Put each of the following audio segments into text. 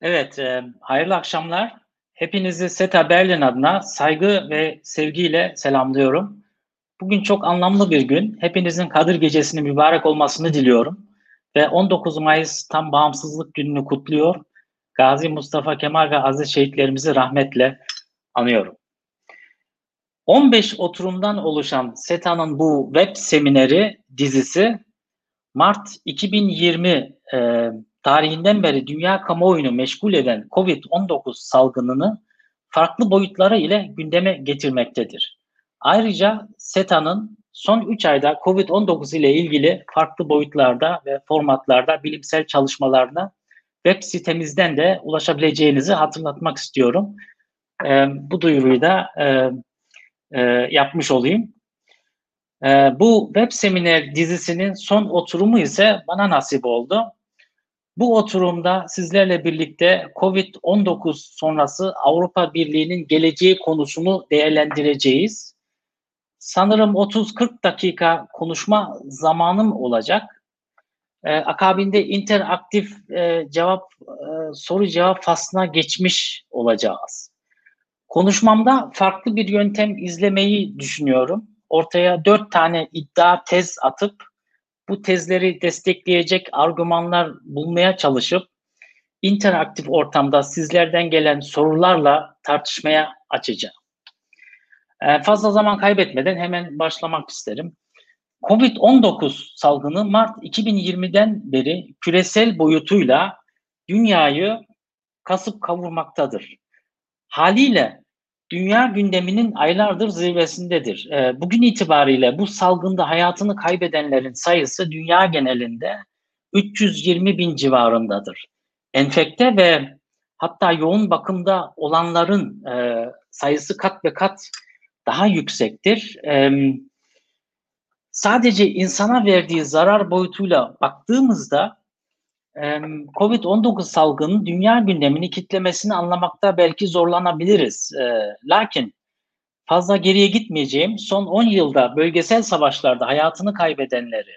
Evet, e, hayırlı akşamlar. Hepinizi SETA Berlin adına saygı ve sevgiyle selamlıyorum. Bugün çok anlamlı bir gün. Hepinizin Kadir Gecesi'nin mübarek olmasını diliyorum. Ve 19 Mayıs tam bağımsızlık gününü kutluyor. Gazi Mustafa Kemal ve aziz şehitlerimizi rahmetle anıyorum. 15 oturumdan oluşan SETA'nın bu web semineri dizisi Mart 2020 e, tarihinden beri dünya kamuoyunu meşgul eden COVID-19 salgınını farklı boyutları ile gündeme getirmektedir. Ayrıca SETA'nın son 3 ayda COVID-19 ile ilgili farklı boyutlarda ve formatlarda bilimsel çalışmalarına web sitemizden de ulaşabileceğinizi hatırlatmak istiyorum. E, bu duyuruyu da e, e, yapmış olayım. E, bu web seminer dizisinin son oturumu ise bana nasip oldu. Bu oturumda sizlerle birlikte COVID-19 sonrası Avrupa Birliği'nin geleceği konusunu değerlendireceğiz. Sanırım 30-40 dakika konuşma zamanım olacak. Ee, akabinde interaktif e, cevap e, soru cevap faslına geçmiş olacağız. Konuşmamda farklı bir yöntem izlemeyi düşünüyorum. Ortaya dört tane iddia tez atıp bu tezleri destekleyecek argümanlar bulmaya çalışıp interaktif ortamda sizlerden gelen sorularla tartışmaya açacağım. Ee, fazla zaman kaybetmeden hemen başlamak isterim. Covid-19 salgını Mart 2020'den beri küresel boyutuyla dünyayı kasıp kavurmaktadır. Haliyle dünya gündeminin aylardır zirvesindedir. E, bugün itibariyle bu salgında hayatını kaybedenlerin sayısı dünya genelinde 320 bin civarındadır. Enfekte ve hatta yoğun bakımda olanların e, sayısı kat ve kat daha yüksektir. E, sadece insana verdiği zarar boyutuyla baktığımızda Covid-19 salgının dünya gündemini kitlemesini anlamakta belki zorlanabiliriz. Lakin fazla geriye gitmeyeceğim. Son 10 yılda bölgesel savaşlarda hayatını kaybedenleri,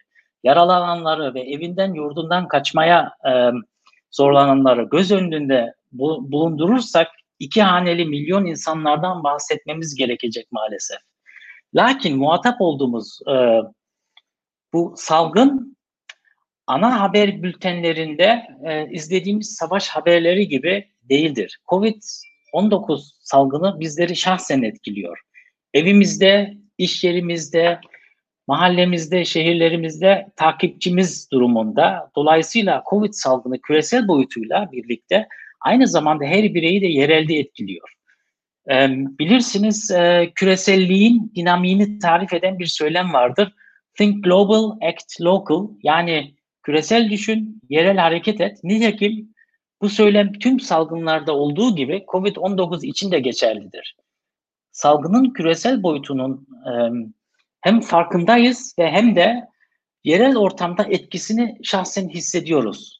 yaralananları ve evinden yurdundan kaçmaya zorlananları göz önünde bulundurursak iki haneli milyon insanlardan bahsetmemiz gerekecek maalesef. Lakin muhatap olduğumuz bu salgın ana haber bültenlerinde e, izlediğimiz savaş haberleri gibi değildir. Covid-19 salgını bizleri şahsen etkiliyor. Evimizde, iş yerimizde, mahallemizde, şehirlerimizde takipçimiz durumunda. Dolayısıyla Covid salgını küresel boyutuyla birlikte aynı zamanda her bireyi de yerelde etkiliyor. E, bilirsiniz e, küreselliğin dinamiğini tarif eden bir söylem vardır. Think global, act local. Yani Küresel düşün, yerel hareket et. Nitekim bu söylem tüm salgınlarda olduğu gibi COVID-19 için de geçerlidir. Salgının küresel boyutunun e, hem farkındayız ve hem de yerel ortamda etkisini şahsen hissediyoruz.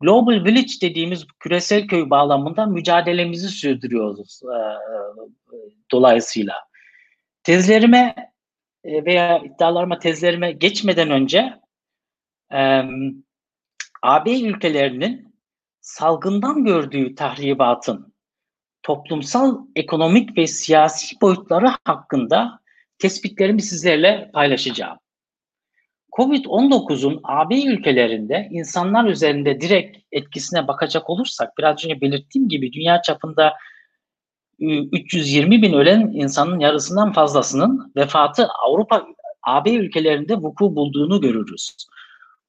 Global Village dediğimiz küresel köy bağlamında mücadelemizi sürdürüyoruz e, dolayısıyla. Tezlerime veya iddialarıma tezlerime geçmeden önce e, AB ülkelerinin salgından gördüğü tahribatın toplumsal, ekonomik ve siyasi boyutları hakkında tespitlerimi sizlerle paylaşacağım. Covid-19'un AB ülkelerinde insanlar üzerinde direkt etkisine bakacak olursak, biraz önce belirttiğim gibi dünya çapında 320 bin ölen insanın yarısından fazlasının vefatı Avrupa AB ülkelerinde vuku bulduğunu görürüz.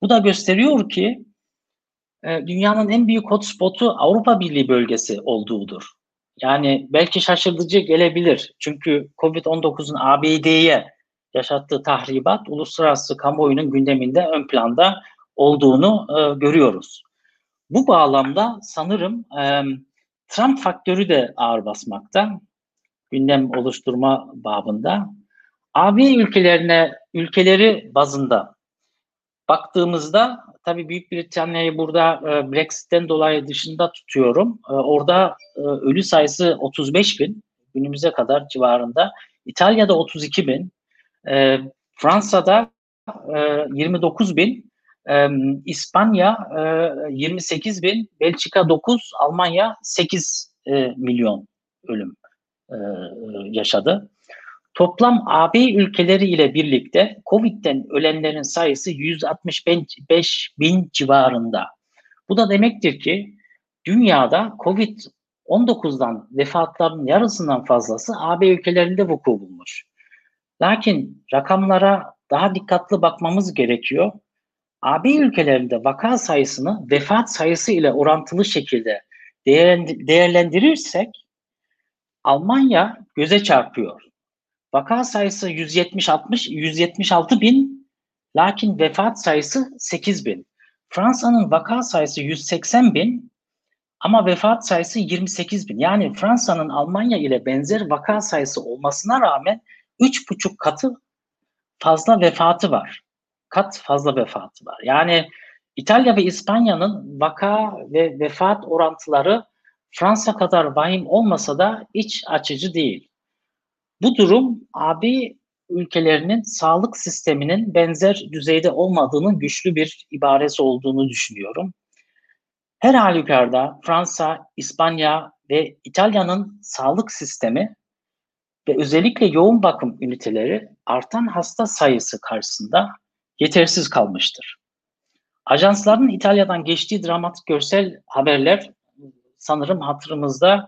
Bu da gösteriyor ki e, dünyanın en büyük hotspotu Avrupa Birliği bölgesi olduğudur. Yani belki şaşırtıcı gelebilir. Çünkü Covid-19'un ABD'ye yaşattığı tahribat uluslararası kamuoyunun gündeminde ön planda olduğunu e, görüyoruz. Bu bağlamda sanırım e, Trump faktörü de ağır basmakta. Gündem oluşturma babında. AB ülkelerine, ülkeleri bazında baktığımızda tabii Büyük Britanya'yı burada e, Brexit'ten dolayı dışında tutuyorum. E, orada e, ölü sayısı 35 bin günümüze kadar civarında. İtalya'da 32 bin. E, Fransa'da e, 29 bin. E, İspanya e, 28 bin, Belçika 9, Almanya 8 e, milyon ölüm e, yaşadı. Toplam AB ülkeleri ile birlikte COVID'den ölenlerin sayısı 165 bin civarında. Bu da demektir ki dünyada COVID-19'dan vefatların yarısından fazlası AB ülkelerinde vuku bulmuş. Lakin rakamlara daha dikkatli bakmamız gerekiyor. AB ülkelerinde vaka sayısını vefat sayısı ile orantılı şekilde değerlendirirsek Almanya göze çarpıyor. Vaka sayısı 170-60, 176 bin lakin vefat sayısı 8 bin. Fransa'nın vaka sayısı 180 bin ama vefat sayısı 28 bin. Yani Fransa'nın Almanya ile benzer vaka sayısı olmasına rağmen 3,5 katı fazla vefatı var. Kat fazla vefatı var. Yani İtalya ve İspanya'nın vaka ve vefat orantıları Fransa kadar vahim olmasa da iç açıcı değil. Bu durum AB ülkelerinin sağlık sisteminin benzer düzeyde olmadığının güçlü bir ibaresi olduğunu düşünüyorum. Her halükarda Fransa, İspanya ve İtalya'nın sağlık sistemi ve özellikle yoğun bakım üniteleri artan hasta sayısı karşısında yetersiz kalmıştır. Ajansların İtalya'dan geçtiği dramatik görsel haberler sanırım hatırımızda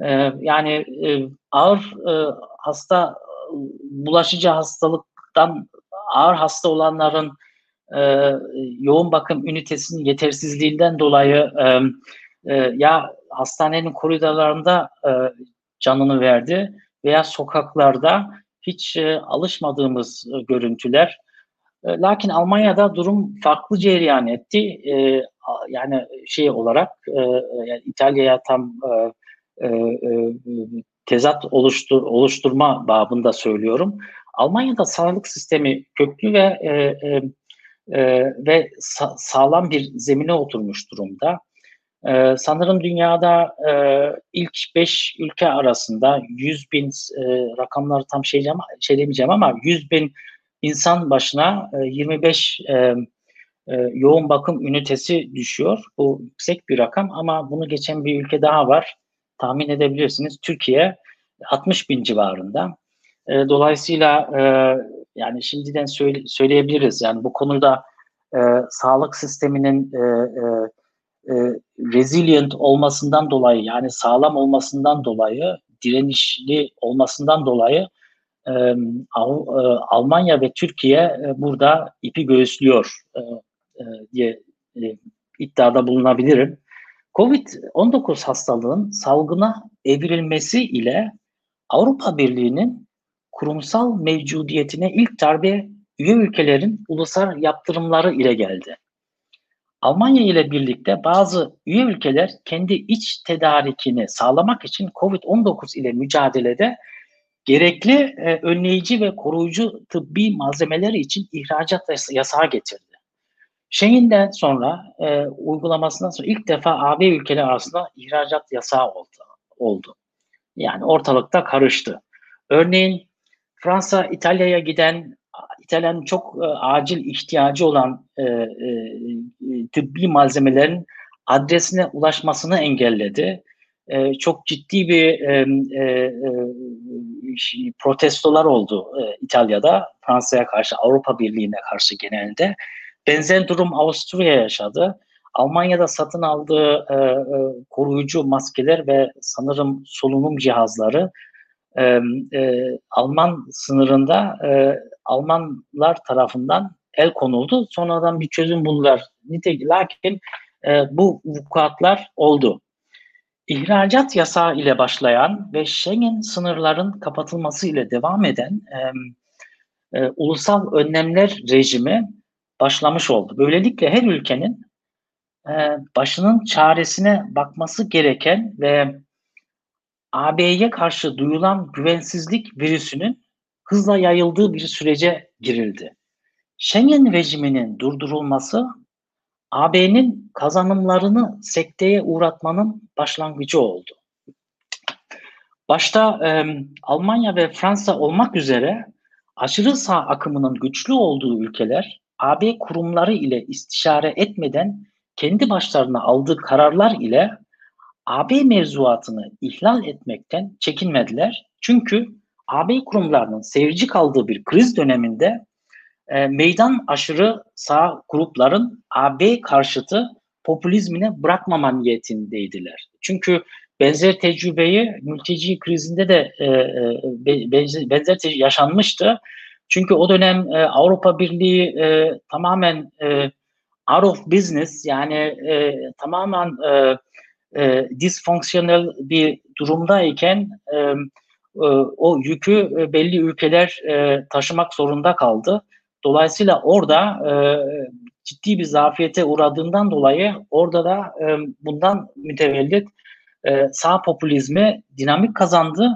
ee, yani e, ağır e, hasta bulaşıcı hastalıktan ağır hasta olanların e, yoğun bakım ünitesinin yetersizliğinden dolayı e, e, ya hastanenin koridorlarında e, canını verdi veya sokaklarda hiç e, alışmadığımız e, görüntüler. E, lakin Almanya'da durum farklı cereyan etti. E, yani şey olarak e, yani İtalya'ya tam e, e, e, tezat oluştur, oluşturma babında söylüyorum. Almanya'da sağlık sistemi köklü ve e, e, e, ve sa- sağlam bir zemine oturmuş durumda. E, sanırım dünyada e, ilk 5 ülke arasında 100 bin e, rakamları tam şey, şey demeyeceğim ama 100 bin insan başına e, 25 e, e, yoğun bakım ünitesi düşüyor. Bu yüksek bir rakam ama bunu geçen bir ülke daha var tahmin edebilirsiniz Türkiye 60 bin civarında. E, dolayısıyla e, yani şimdiden söyle, söyleyebiliriz yani bu konuda e, sağlık sisteminin e, e, e, resilient olmasından dolayı yani sağlam olmasından dolayı direnişli olmasından dolayı e, Al, e, Almanya ve Türkiye e, burada ipi göğüslüyor e, e, diye e, iddiada bulunabilirim. Covid-19 hastalığın salgına evrilmesi ile Avrupa Birliği'nin kurumsal mevcudiyetine ilk darbe üye ülkelerin ulusal yaptırımları ile geldi. Almanya ile birlikte bazı üye ülkeler kendi iç tedarikini sağlamak için COVID-19 ile mücadelede gerekli e, önleyici ve koruyucu tıbbi malzemeleri için ihracat yasağı getirdi. Schengen'den sonra e, uygulamasından sonra ilk defa AB ülkeleri arasında ihracat yasağı oldu. oldu. Yani ortalıkta karıştı. Örneğin Fransa İtalya'ya giden İtalya'nın çok e, acil ihtiyacı olan e, e, tıbbi malzemelerin adresine ulaşmasını engelledi. E, çok ciddi bir e, e, e, protestolar oldu e, İtalya'da Fransa'ya karşı, Avrupa Birliği'ne karşı genelde. Benzer durum Avusturya yaşadı. Almanya'da satın aldığı e, e, koruyucu maskeler ve sanırım solunum cihazları e, e, Alman sınırında e, Almanlar tarafından el konuldu. Sonradan bir çözüm buldular. Nitekim lakin e, bu vukuatlar oldu. İhracat yasağı ile başlayan ve Schengen sınırların kapatılması ile devam eden e, e, ulusal önlemler rejimi başlamış oldu. Böylelikle her ülkenin e, başının çaresine bakması gereken ve AB'ye karşı duyulan güvensizlik virüsünün hızla yayıldığı bir sürece girildi. Schengen rejiminin durdurulması AB'nin kazanımlarını sekteye uğratmanın başlangıcı oldu. Başta e, Almanya ve Fransa olmak üzere aşırı sağ akımının güçlü olduğu ülkeler AB kurumları ile istişare etmeden kendi başlarına aldığı kararlar ile AB mevzuatını ihlal etmekten çekinmediler. Çünkü AB kurumlarının seyirci kaldığı bir kriz döneminde e, meydan aşırı sağ grupların AB karşıtı popülizmine bırakmama niyetindeydiler. Çünkü benzer tecrübeyi mülteci krizinde de e, e benzer, benzer tecrübe yaşanmıştı. Çünkü o dönem e, Avrupa Birliği e, tamamen e, out of business yani e, tamamen e, e, disfonksiyonel bir durumdayken e, e, o yükü e, belli ülkeler e, taşımak zorunda kaldı. Dolayısıyla orada e, ciddi bir zafiyete uğradığından dolayı orada da e, bundan mütevellit e, sağ popülizmi dinamik kazandı.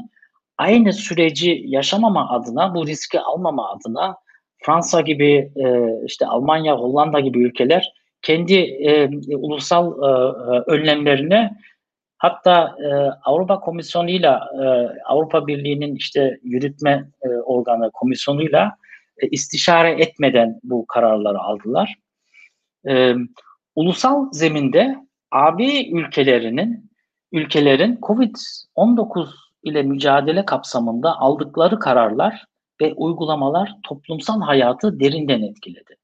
Aynı süreci yaşamama adına, bu riski almama adına Fransa gibi, e, işte Almanya, Hollanda gibi ülkeler kendi e, ulusal e, e önlemlerini hatta e, Avrupa Komisyonu'yla e, Avrupa Birliği'nin işte yürütme e, organı komisyonuyla e, istişare etmeden bu kararları aldılar. E, ulusal zeminde AB ülkelerinin ülkelerin COVID-19 ile mücadele kapsamında aldıkları kararlar ve uygulamalar toplumsal hayatı derinden etkiledi.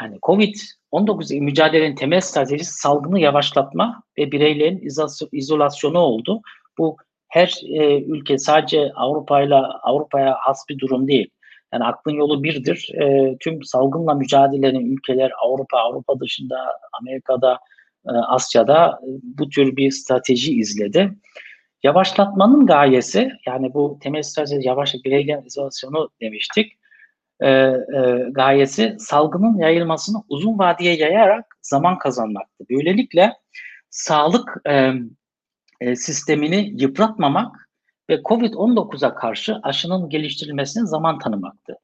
Yani COVID-19 mücadelenin temel stratejisi salgını yavaşlatma ve bireylerin izolasyonu oldu. Bu her e, ülke sadece Avrupa ile Avrupa'ya has bir durum değil. Yani aklın yolu birdir. E, tüm salgınla mücadelenin ülkeler Avrupa, Avrupa dışında, Amerika'da, e, Asya'da e, bu tür bir strateji izledi. Yavaşlatmanın gayesi, yani bu temel strateji yavaş bireylerin izolasyonu demiştik. E, e, gayesi salgının yayılmasını uzun vadeye yayarak zaman kazanmaktı. Böylelikle sağlık e, e, sistemini yıpratmamak ve COVID-19'a karşı aşının geliştirilmesine zaman tanımaktı.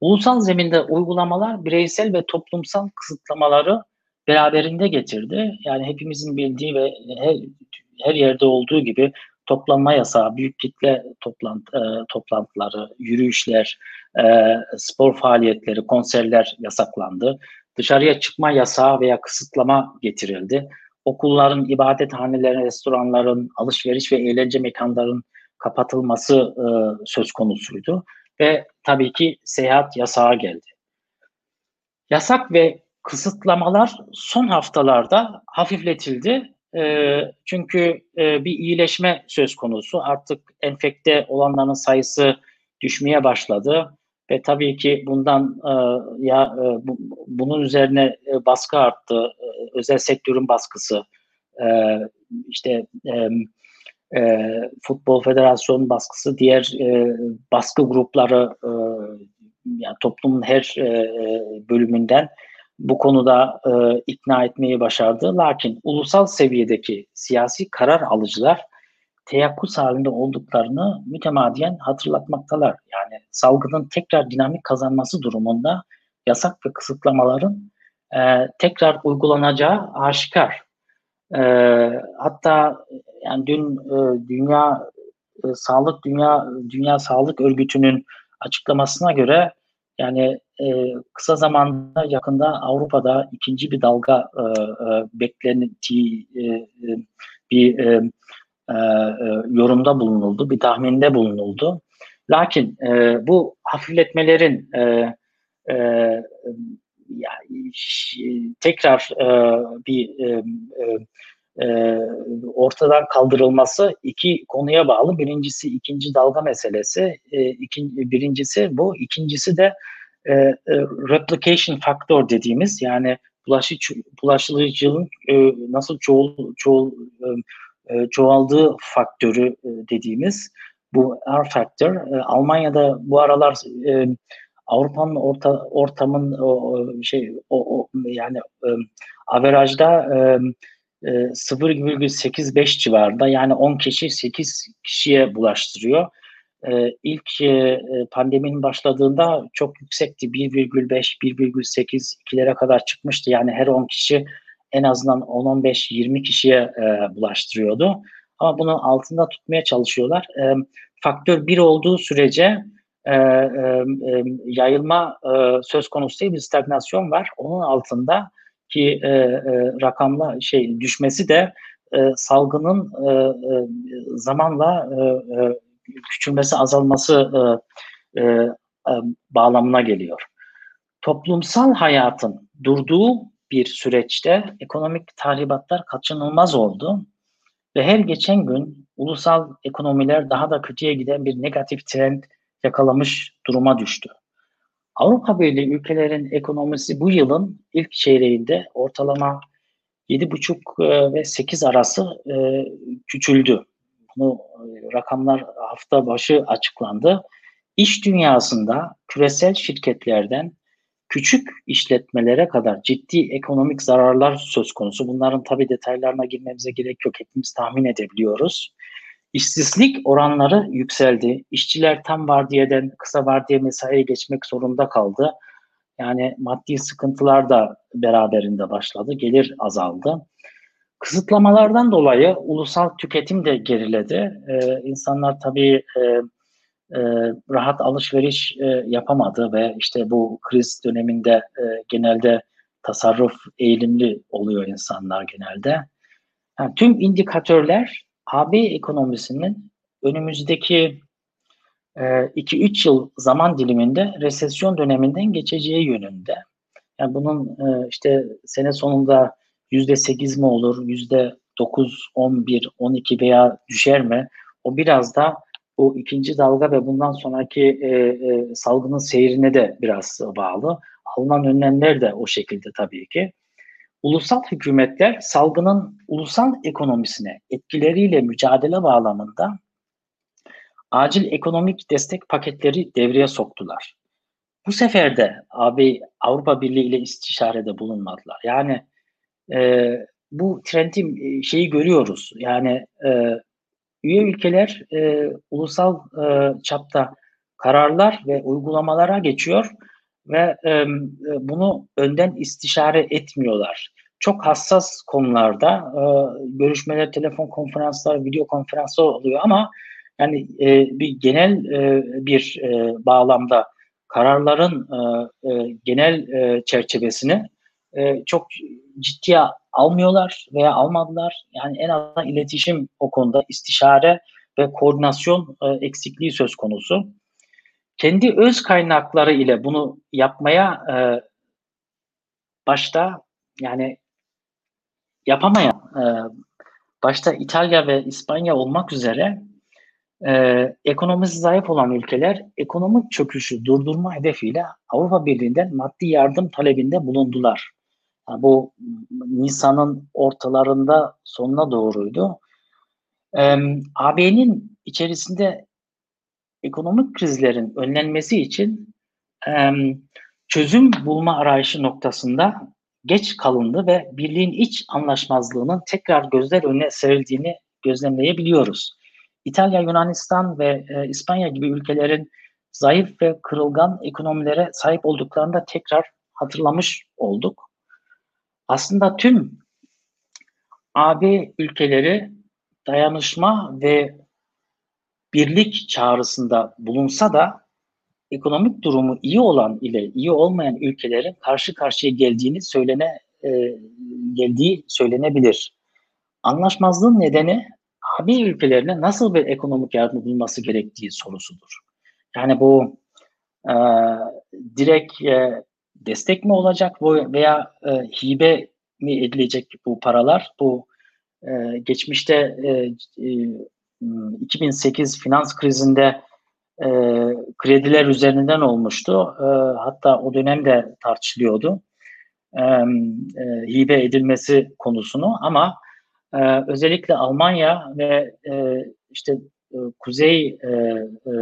Ulusal zeminde uygulamalar bireysel ve toplumsal kısıtlamaları beraberinde getirdi. Yani hepimizin bildiği ve her, her yerde olduğu gibi toplanma yasağı, büyük kitle toplantı, e, toplantıları, yürüyüşler, e, spor faaliyetleri, konserler yasaklandı. Dışarıya çıkma yasağı veya kısıtlama getirildi. Okulların, ibadethanelerin, restoranların, alışveriş ve eğlence mekanların kapatılması e, söz konusuydu. Ve tabii ki seyahat yasağı geldi. Yasak ve kısıtlamalar son haftalarda hafifletildi. E, çünkü e, bir iyileşme söz konusu. Artık enfekte olanların sayısı düşmeye başladı ve tabii ki bundan e, ya e, bu, bunun üzerine baskı arttı. Özel sektörün baskısı, işte e, Futbol Federasyonu baskısı, diğer e, baskı grupları e, yani toplumun her e, bölümünden bu konuda e, ikna etmeyi başardı. Lakin ulusal seviyedeki siyasi karar alıcılar teyakkuz halinde olduklarını mütemadiyen hatırlatmaktalar. Yani salgının tekrar dinamik kazanması durumunda yasak ve kısıtlamaların e, tekrar uygulanacağı aşikar. E, hatta yani dün e, Dünya e, Sağlık Dünya Dünya Sağlık Örgütü'nün açıklamasına göre yani e, kısa zamanda yakında Avrupa'da ikinci bir dalga e, e, beklendiği e, e, bir e, e, e, yorumda bulunuldu, bir tahminde bulunuldu. Lakin e, bu hafifletmelerin e, e, yani, tekrar e, bir e, e, ortadan kaldırılması iki konuya bağlı. Birincisi ikinci dalga meselesi, e, ikinci, birincisi bu, ikincisi de e, e, replication factor dediğimiz yani bulaşı, bulaşıcılığın e, nasıl çoğul, çoğul, e, e, çoğaldığı faktörü e, dediğimiz bu R factor. E, Almanya'da bu aralar e, Avrupa'nın orta ortamın o, şey o, o yani e, averajda e, 0,85 civarında yani 10 kişi 8 kişiye bulaştırıyor. E, ilk e, pandeminin başladığında çok yüksekti. 1,5, 1,8, 2'lere kadar çıkmıştı. Yani her 10 kişi en azından 10-15-20 kişiye e, bulaştırıyordu. Ama bunu altında tutmaya çalışıyorlar. E, faktör 1 olduğu sürece e, e, yayılma e, söz konusu değil bir stagnasyon var. Onun altında ki e, e, rakamla şey düşmesi de e, salgının e, e, zamanla e, e, küçülmesi azalması e, e, e, bağlamına geliyor. Toplumsal hayatın durduğu bir süreçte ekonomik tahribatlar kaçınılmaz oldu ve her geçen gün ulusal ekonomiler daha da kötüye giden bir negatif trend yakalamış duruma düştü. Avrupa Birliği ülkelerin ekonomisi bu yılın ilk çeyreğinde ortalama 7,5 e, ve 8 arası e, küçüldü. Bunu e, rakamlar hafta başı açıklandı. İş dünyasında küresel şirketlerden küçük işletmelere kadar ciddi ekonomik zararlar söz konusu. Bunların tabi detaylarına girmemize gerek yok. Hepimiz tahmin edebiliyoruz. İşsizlik oranları yükseldi. İşçiler tam vardiyeden kısa vardiya mesaiye geçmek zorunda kaldı. Yani maddi sıkıntılar da beraberinde başladı. Gelir azaldı. Kısıtlamalardan dolayı ulusal tüketim de geriledi. Ee, insanlar tabii e, e, rahat alışveriş e, yapamadı ve işte bu kriz döneminde e, genelde tasarruf eğilimli oluyor insanlar genelde. Yani tüm indikatörler AB ekonomisinin önümüzdeki 2-3 e, yıl zaman diliminde resesyon döneminden geçeceği yönünde. Yani bunun e, işte sene sonunda %8 mi olur, %9, 11, 12 veya düşer mi? O biraz da o ikinci dalga ve bundan sonraki e, e, salgının seyrine de biraz bağlı. Alınan önlemler de o şekilde tabii ki. Ulusal hükümetler salgının ulusal ekonomisine etkileriyle mücadele bağlamında acil ekonomik destek paketleri devreye soktular. Bu sefer de AB Avrupa Birliği ile istişarede bulunmadılar. Yani e, bu trendin e, şeyi görüyoruz. Yani e, üye ülkeler e, ulusal e, çapta kararlar ve uygulamalara geçiyor ve e, bunu önden istişare etmiyorlar. Çok hassas konularda e, görüşmeler, telefon konferanslar, video konferanslar oluyor ama yani e, bir genel e, bir e, bağlamda kararların e, e, genel e, çerçevesini e, çok ciddiye almıyorlar veya almadılar. Yani en azından iletişim o konuda istişare ve koordinasyon e, eksikliği söz konusu. Kendi öz kaynakları ile bunu yapmaya e, başta yani yapamayan e, başta İtalya ve İspanya olmak üzere e, ekonomisi zayıf olan ülkeler ekonomik çöküşü durdurma hedefiyle Avrupa Birliği'nden maddi yardım talebinde bulundular. Yani bu Nisan'ın ortalarında sonuna doğruydu. E, AB'nin içerisinde ekonomik krizlerin önlenmesi için e, çözüm bulma arayışı noktasında geç kalındı ve birliğin iç anlaşmazlığının tekrar gözler önüne serildiğini gözlemleyebiliyoruz. İtalya, Yunanistan ve e, İspanya gibi ülkelerin zayıf ve kırılgan ekonomilere sahip olduklarını da tekrar hatırlamış olduk. Aslında tüm AB ülkeleri dayanışma ve birlik çağrısında bulunsa da ekonomik durumu iyi olan ile iyi olmayan ülkelerin karşı karşıya geldiğini söylene e, geldiği söylenebilir. Anlaşmazlığın nedeni AB ülkelerine nasıl bir ekonomik yardım bulması gerektiği sorusudur. Yani bu e, direkt e, destek mi olacak bu veya e, hibe mi edilecek bu paralar? Bu e, geçmişte e, e, 2008 finans krizinde e, krediler üzerinden olmuştu. E, hatta o dönemde tartışılıyordu e, e, hibe edilmesi konusunu ama e, özellikle Almanya ve e, işte e, Kuzey e, e,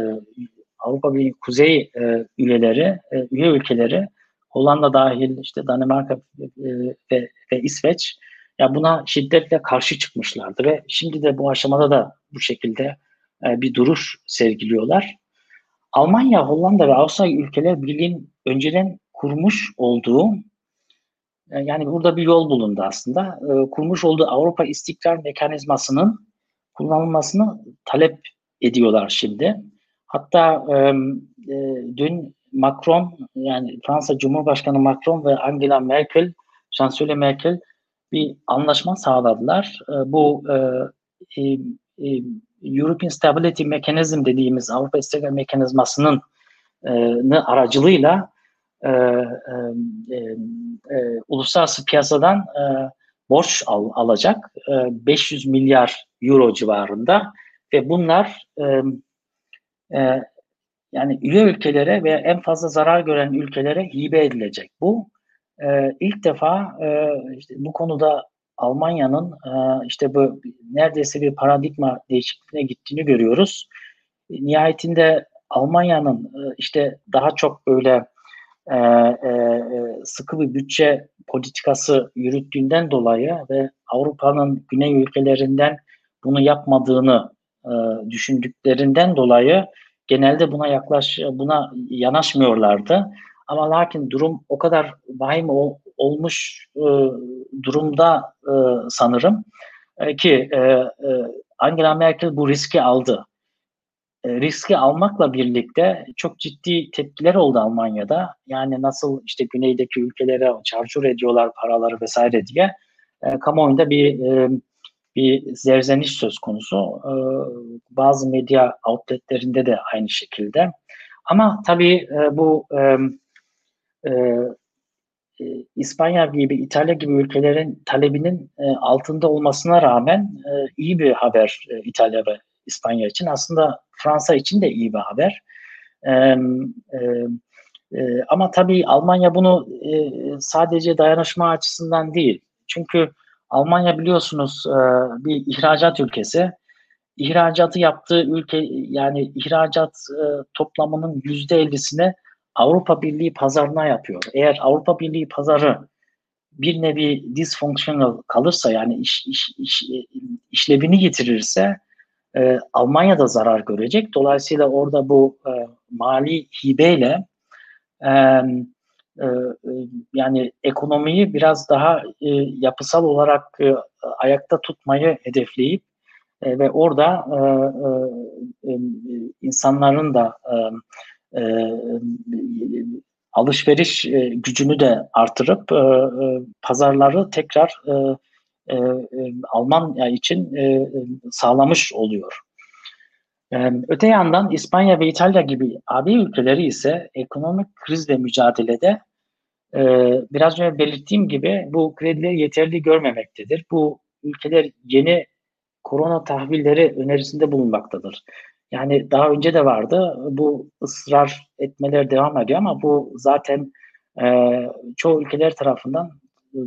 Avrupa Birliği Kuzey e, üyeleri, e, üye ülkeleri Hollanda dahil işte Danimarka e, ve, ve İsveç ya buna şiddetle karşı çıkmışlardı ve şimdi de bu aşamada da bu şekilde e, bir duruş sergiliyorlar. Almanya, Hollanda ve Avusturya ülkeler birliğin önceden kurmuş olduğu e, yani burada bir yol bulundu aslında. E, kurmuş olduğu Avrupa İstikrar Mekanizması'nın kullanılmasını talep ediyorlar şimdi. Hatta dün Macron yani Fransa Cumhurbaşkanı Macron ve Angela Merkel, Şansölye Merkel bir anlaşma sağladılar. E, bu e, e, e, European Stability Mechanism dediğimiz Avrupa İstikrar Mekanizması'nın e, aracılığıyla e, e, e, uluslararası piyasadan e, borç al, alacak e, 500 milyar euro civarında ve bunlar e, e, yani üye ülkelere ve en fazla zarar gören ülkelere hibe edilecek. Bu e, ilk defa e, işte bu konuda Almanya'nın e, işte bu neredeyse bir paradigma değişikliğine gittiğini görüyoruz. Nihayetinde Almanya'nın e, işte daha çok böyle e, e, sıkı bir bütçe politikası yürüttüğünden dolayı ve Avrupa'nın güney ülkelerinden bunu yapmadığını e, düşündüklerinden dolayı genelde buna yaklaş buna yanaşmıyorlardı. Ama lakin durum o kadar vahim ol, olmuş e, durumda e, sanırım e, ki e, e, Angela Merkel bu riski aldı. E, riski almakla birlikte çok ciddi tepkiler oldu Almanya'da. Yani nasıl işte güneydeki ülkelere çarçur ediyorlar paraları vesaire diye e, kamuoyunda bir e, bir zerzeniş söz konusu. E, bazı medya outletlerinde de aynı şekilde. Ama tabii e, bu e, e, e, İspanya gibi, İtalya gibi ülkelerin talebinin e, altında olmasına rağmen e, iyi bir haber e, İtalya ve İspanya için. Aslında Fransa için de iyi bir haber. E, e, e, ama tabii Almanya bunu e, sadece dayanışma açısından değil. Çünkü Almanya biliyorsunuz e, bir ihracat ülkesi. İhracatı yaptığı ülke yani ihracat e, toplamının yüzde ellisini Avrupa Birliği pazarına yapıyor. Eğer Avrupa Birliği pazarı bir nevi dysfunctional kalırsa yani iş, iş, iş, işlevini yitirirse e, Almanya da zarar görecek. Dolayısıyla orada bu e, mali hibeyle e, e, yani ekonomiyi biraz daha e, yapısal olarak e, ayakta tutmayı hedefleyip e, ve orada e, e, e insanların da e, e, alışveriş e, gücünü de artırıp e, e, pazarları tekrar e, e, e Almanya için e, sağlamış oluyor. E, öte yandan İspanya ve İtalya gibi AB ülkeleri ise ekonomik krizle mücadelede e, biraz önce belirttiğim gibi bu kredileri yeterli görmemektedir. Bu ülkeler yeni korona tahvilleri önerisinde bulunmaktadır. Yani daha önce de vardı. Bu ısrar etmeler devam ediyor ama bu zaten e, çoğu ülkeler tarafından, e,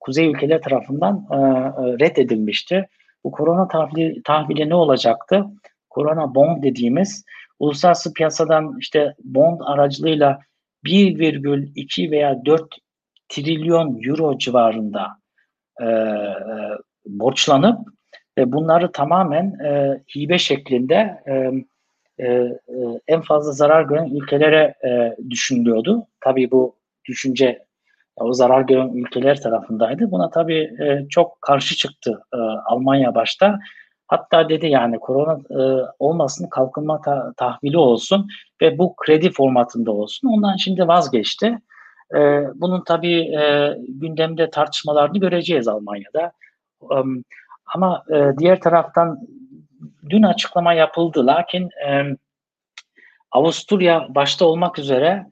kuzey ülkeler tarafından e, e, reddedilmişti. Bu korona tahvili, tahvili ne olacaktı? Korona bond dediğimiz uluslararası piyasadan işte bond aracılığıyla 1,2 veya 4 trilyon euro civarında e, e, borçlanıp ve bunları tamamen e, hibe şeklinde e, e, e, en fazla zarar gören ülkelere e, düşünülüyordu. Tabii bu düşünce o zarar gören ülkeler tarafındaydı. Buna tabii e, çok karşı çıktı e, Almanya başta. Hatta dedi yani korona e, olmasın kalkınma ta- tahvili olsun ve bu kredi formatında olsun. Ondan şimdi vazgeçti. E, bunun tabii e, gündemde tartışmalarını göreceğiz Almanya'da. Um, ama e, diğer taraftan dün açıklama yapıldı. Lakin e, Avusturya başta olmak üzere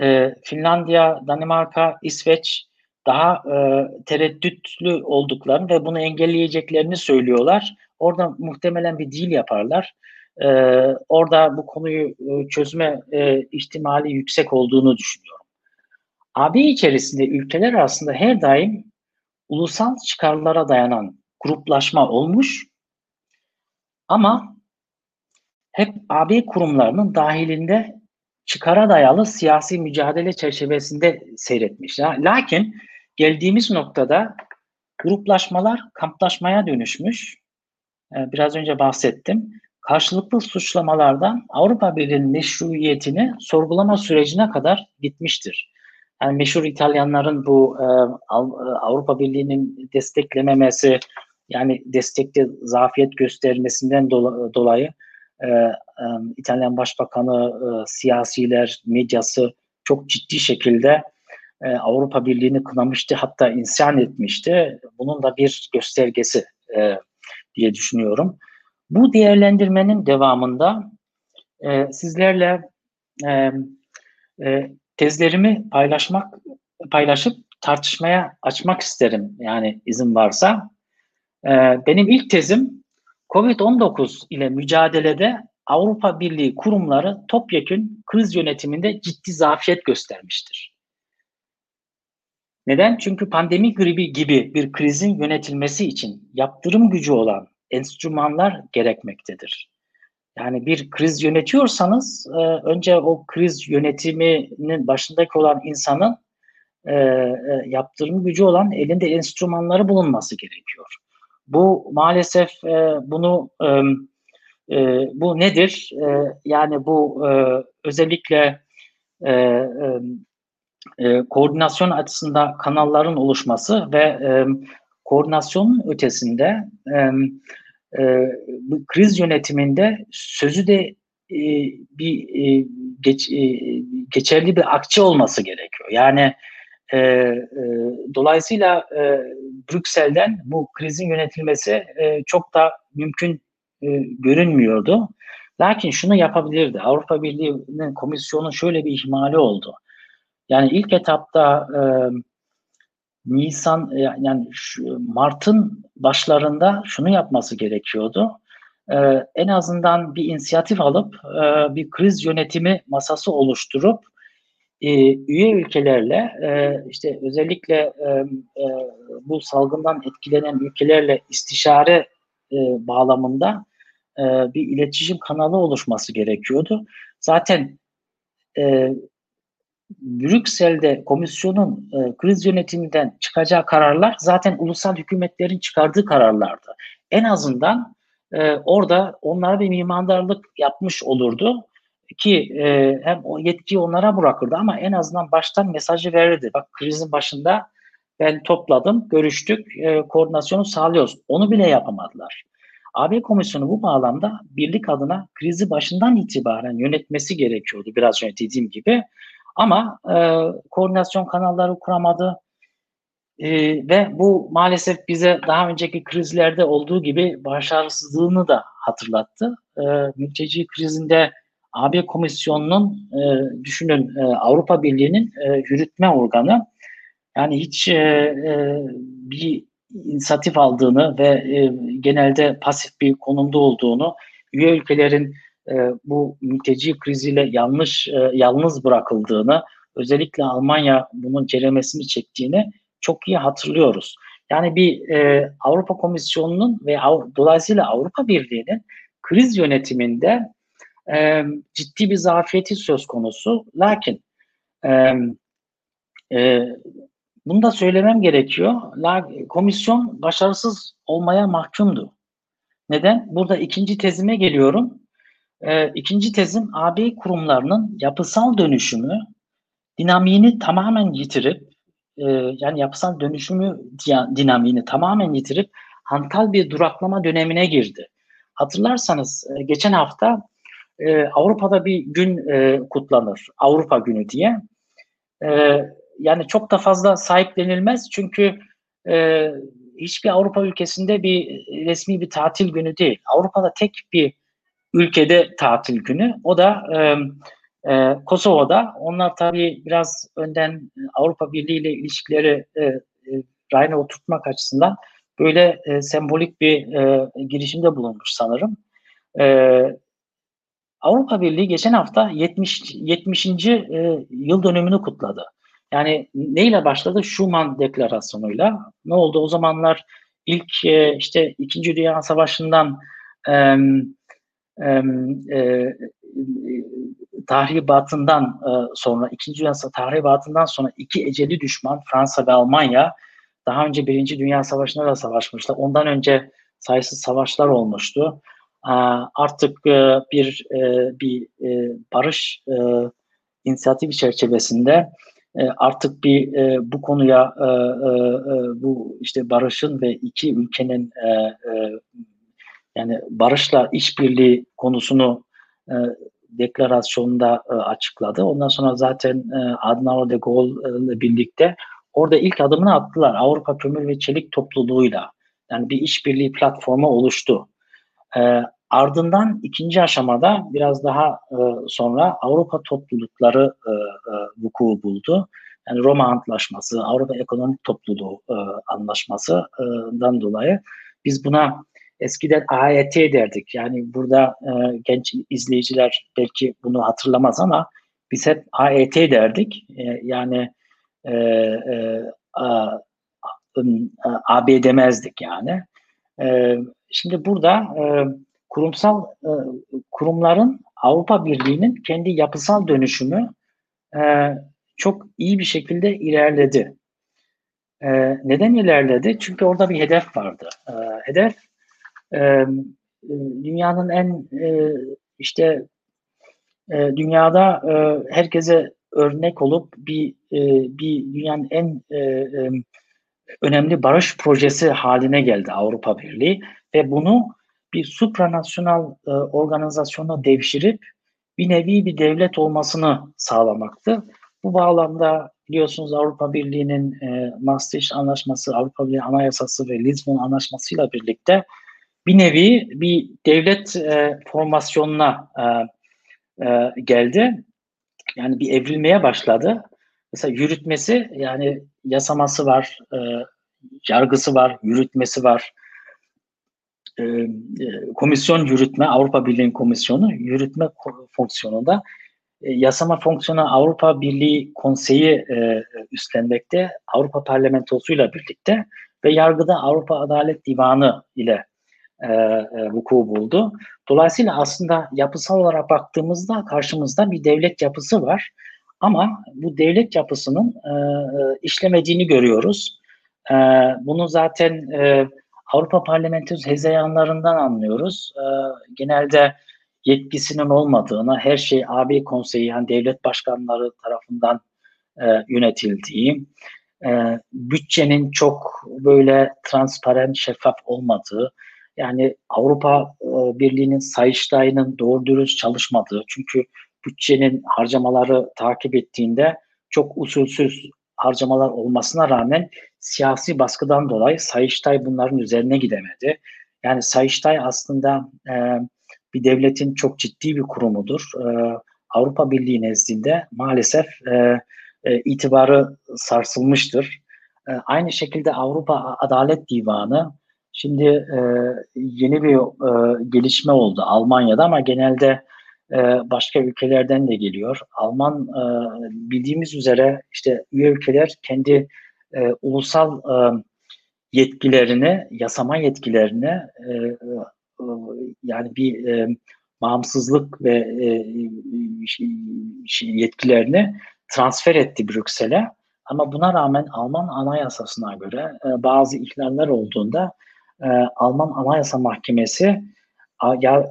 e, Finlandiya, Danimarka, İsveç daha e, tereddütlü olduklarını ve bunu engelleyeceklerini söylüyorlar. Orada muhtemelen bir deal yaparlar. E, orada bu konuyu e, çözme e, ihtimali yüksek olduğunu düşünüyorum. AB içerisinde ülkeler arasında her daim ulusal çıkarlara dayanan gruplaşma olmuş ama hep AB kurumlarının dahilinde çıkara dayalı siyasi mücadele çerçevesinde seyretmiş. Lakin geldiğimiz noktada gruplaşmalar kamplaşmaya dönüşmüş. Ee, biraz önce bahsettim. Karşılıklı suçlamalardan Avrupa Birliği'nin meşruiyetini sorgulama sürecine kadar gitmiştir. Yani meşhur İtalyanların bu e, Avrupa Birliği'nin desteklememesi, yani destekte zafiyet göstermesinden dolayı e, e, İtalyan Başbakanı, e, siyasiler, medyası çok ciddi şekilde e, Avrupa Birliği'ni kınamıştı, hatta insan etmişti. Bunun da bir göstergesi e, diye düşünüyorum. Bu değerlendirmenin devamında e, sizlerle e, e, tezlerimi paylaşmak paylaşıp tartışmaya açmak isterim yani izin varsa. E, benim ilk tezim COVID-19 ile mücadelede Avrupa Birliği kurumları topyekün kriz yönetiminde ciddi zafiyet göstermiştir. Neden? Çünkü pandemi gribi gibi bir krizin yönetilmesi için yaptırım gücü olan enstrümanlar gerekmektedir. Yani bir kriz yönetiyorsanız e, önce o kriz yönetiminin başındaki olan insanın e, e, yaptırım gücü olan elinde enstrümanları bulunması gerekiyor. Bu maalesef bunu bu nedir? Yani bu özellikle koordinasyon açısından kanalların oluşması ve koordinasyonun ötesinde e, bu kriz yönetiminde sözü de e, bir e, geç, e, geçerli bir akçe olması gerekiyor. Yani e, e, dolayısıyla e, Brüksel'den bu krizin yönetilmesi e, çok da mümkün e, görünmüyordu. Lakin şunu yapabilirdi. Avrupa Birliği'nin komisyonun şöyle bir ihmali oldu. Yani ilk etapta e, Nisan e, yani Mart'ın başlarında şunu yapması gerekiyordu. Ee, en azından bir inisiyatif alıp e, bir kriz yönetimi masası oluşturup e, üye ülkelerle e, işte özellikle e, e, bu salgından etkilenen ülkelerle istişare bağlamında bir iletişim kanalı oluşması gerekiyordu. Zaten Brüksel'de komisyonun kriz yönetiminden çıkacağı kararlar zaten ulusal hükümetlerin çıkardığı kararlardı. En azından orada onlara bir mimarlık yapmış olurdu ki e, hem o yetkiyi onlara bırakırdı ama en azından baştan mesajı verirdi. Bak krizin başında ben topladım, görüştük, e, koordinasyonu sağlıyoruz. Onu bile yapamadılar. AB Komisyonu bu bağlamda birlik adına krizi başından itibaren yönetmesi gerekiyordu biraz önce dediğim gibi. Ama e, koordinasyon kanalları kuramadı. E, ve bu maalesef bize daha önceki krizlerde olduğu gibi başarısızlığını da hatırlattı. E, mülteci krizinde AB Komisyonu'nun e, düşünün e, Avrupa Birliği'nin e, yürütme organı yani hiç e, e, bir inisiyatif aldığını ve e, genelde pasif bir konumda olduğunu, üye ülkelerin e, bu mülteci kriziyle yanlış e, yalnız bırakıldığını, özellikle Almanya bunun ceremesini çektiğini çok iyi hatırlıyoruz. Yani bir e, Avrupa Komisyonu'nun ve Av, dolayısıyla Avrupa Birliği'nin kriz yönetiminde e, ciddi bir zafiyeti söz konusu. Lakin e, e, bunu da söylemem gerekiyor. Komisyon başarısız olmaya mahkumdu. Neden? Burada ikinci tezime geliyorum. E, ikinci tezim AB kurumlarının yapısal dönüşümü dinamiğini tamamen yitirip e, yani yapısal dönüşümü dinamiğini tamamen yitirip hantal bir duraklama dönemine girdi. Hatırlarsanız e, geçen hafta e, Avrupa'da bir gün e, kutlanır. Avrupa Günü diye. E, yani çok da fazla sahiplenilmez çünkü e, hiçbir Avrupa ülkesinde bir resmi bir tatil günü değil. Avrupa'da tek bir ülkede tatil günü. O da e, e, Kosova'da. Onlar tabii biraz önden Avrupa Birliği ile ilişkileri e, e, rayına oturtmak açısından böyle e, sembolik bir e, girişimde bulunmuş sanırım. E, Avrupa Birliği geçen hafta 70 70. E, yıl dönümünü kutladı. Yani neyle başladı? Schuman Deklarasyonu'yla. Ne oldu? O zamanlar ilk e, işte İkinci Dünya Savaşı'ndan e, e, tahribatından e, sonra, İkinci Dünya tahribatından sonra iki eceli düşman Fransa ve Almanya daha önce Birinci Dünya Savaşı'nda da savaşmışlar. Ondan önce sayısız savaşlar olmuştu. Artık bir bir barış inisiyatif çerçevesinde artık bir bu konuya e, e, e bu işte barışın ve iki ülkenin yani barışla işbirliği konusunu deklarasyonunda e, açıkladı. Ondan sonra zaten Adenauer de Gaulle ile birlikte orada ilk adımını attılar. Avrupa Kömür ve Çelik Topluluğu'yla yani bir işbirliği platformu oluştu. Ardından ikinci aşamada biraz daha e, sonra Avrupa toplulukları e, e, vuku buldu. Yani Roma Antlaşması, Avrupa Ekonomik Topluluğu e, Anlaşması'dan dolayı biz buna eskiden AET derdik. Yani burada e, genç izleyiciler belki bunu hatırlamaz ama biz hep AET derdik. E, yani e, e, a, AB demezdik yani. E, şimdi burada e, kurumsal e, kurumların Avrupa Birliği'nin kendi yapısal dönüşümü e, çok iyi bir şekilde ilerledi. E, neden ilerledi? Çünkü orada bir hedef vardı. E, hedef e, dünyanın en e, işte e, dünyada e, herkese örnek olup bir e, bir dünyanın en e, e, önemli barış projesi haline geldi Avrupa Birliği ve bunu bir supranasyonal e, organizasyona devşirip bir nevi bir devlet olmasını sağlamaktı. Bu bağlamda biliyorsunuz Avrupa Birliği'nin e, Maastricht Anlaşması, Avrupa Birliği Anayasası ve Lisbon Anlaşması ile birlikte bir nevi bir devlet e, formasyonuna e, e, geldi. Yani bir evrilmeye başladı. Mesela yürütmesi yani yasaması var, e, yargısı var, yürütmesi var. E, e, komisyon yürütme, Avrupa Birliği Komisyonu yürütme fonksiyonunda e, yasama fonksiyonu Avrupa Birliği Konseyi e, üstlenmekte, Avrupa Parlamentosu ile birlikte ve yargıda Avrupa Adalet Divanı ile e, e, vuku buldu. Dolayısıyla aslında yapısal olarak baktığımızda karşımızda bir devlet yapısı var. Ama bu devlet yapısının e, e, işlemediğini görüyoruz. E, bunu zaten e, Avrupa Parlamentosu hezeyanlarından anlıyoruz. E, genelde yetkisinin olmadığını, her şey AB konseyi yani devlet başkanları tarafından e, yönetildiği, e, bütçenin çok böyle transparent, şeffaf olmadığı, yani Avrupa e, Birliği'nin Sayıştay'ının doğru dürüst çalışmadığı, çünkü bütçenin harcamaları takip ettiğinde çok usulsüz harcamalar olmasına rağmen siyasi baskıdan dolayı Sayıştay bunların üzerine gidemedi. Yani Sayıştay aslında e, bir devletin çok ciddi bir kurumudur. E, Avrupa Birliği nezdinde maalesef e, e, itibarı sarsılmıştır. E, aynı şekilde Avrupa Adalet Divanı şimdi e, yeni bir e, gelişme oldu Almanya'da ama genelde e, başka ülkelerden de geliyor. Alman e, bildiğimiz üzere işte üye ülkeler kendi e, ulusal e, yetkilerini, yasama yetkilerini e, e, yani bir e, bağımsızlık ve e, yetkilerini transfer etti Brüksel'e. Ama buna rağmen Alman anayasasına göre e, bazı ihlaller olduğunda e, Alman Anayasa Mahkemesi ya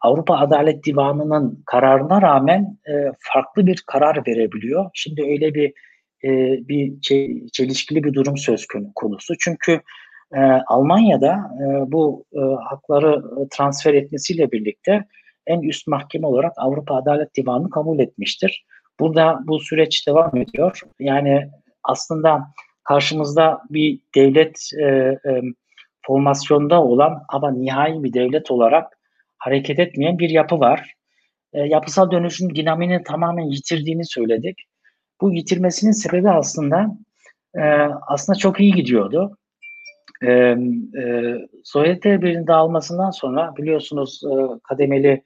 Avrupa Adalet Divanı'nın kararına rağmen e, farklı bir karar verebiliyor. Şimdi öyle bir e, bir çelişkili bir durum söz konusu. Çünkü e, Almanya'da e, bu e, hakları transfer etmesiyle birlikte en üst mahkeme olarak Avrupa Adalet Divanı kabul etmiştir. Burada bu süreç devam ediyor. Yani aslında karşımızda bir devlet e, e, formasyonda olan ama nihai bir devlet olarak hareket etmeyen bir yapı var. E, yapısal dönüşüm dinamini tamamen yitirdiğini söyledik. Bu yitirmesinin sebebi aslında e, aslında çok iyi gidiyordu. E, e, Sovyetler Birliği'nin dağılmasından sonra biliyorsunuz e, kademeli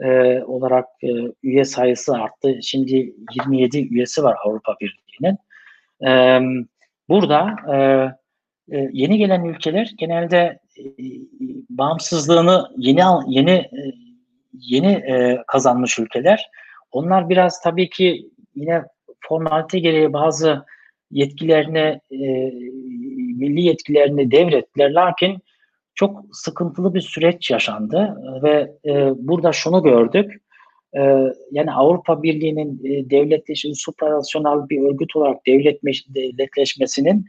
e, olarak e, üye sayısı arttı. Şimdi 27 üyesi var Avrupa Birliği'nin. E, burada e, e, yeni gelen ülkeler genelde e, bağımsızlığını yeni yeni e, yeni e, kazanmış ülkeler. Onlar biraz tabii ki yine formalite gereği bazı yetkilerini e, milli yetkilerini devrettiler. Lakin çok sıkıntılı bir süreç yaşandı ve e, burada şunu gördük. E, yani Avrupa Birliği'nin e, devletleşmesi, supranasyonal bir örgüt olarak devletme, devletleşmesinin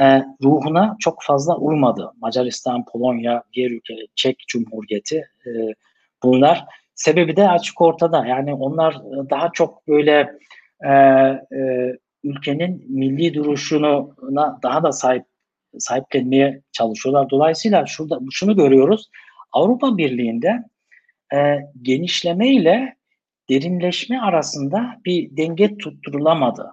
e, ruhuna çok fazla uymadı. Macaristan, Polonya, diğer ülkeler, Çek Cumhuriyeti e, bunlar. Sebebi de açık ortada. Yani onlar daha çok böyle e, e, ülkenin milli duruşuna daha da sahip sahiplenmeye çalışıyorlar. Dolayısıyla şurada şunu görüyoruz. Avrupa Birliği'nde e, genişleme ile derinleşme arasında bir denge tutturulamadı.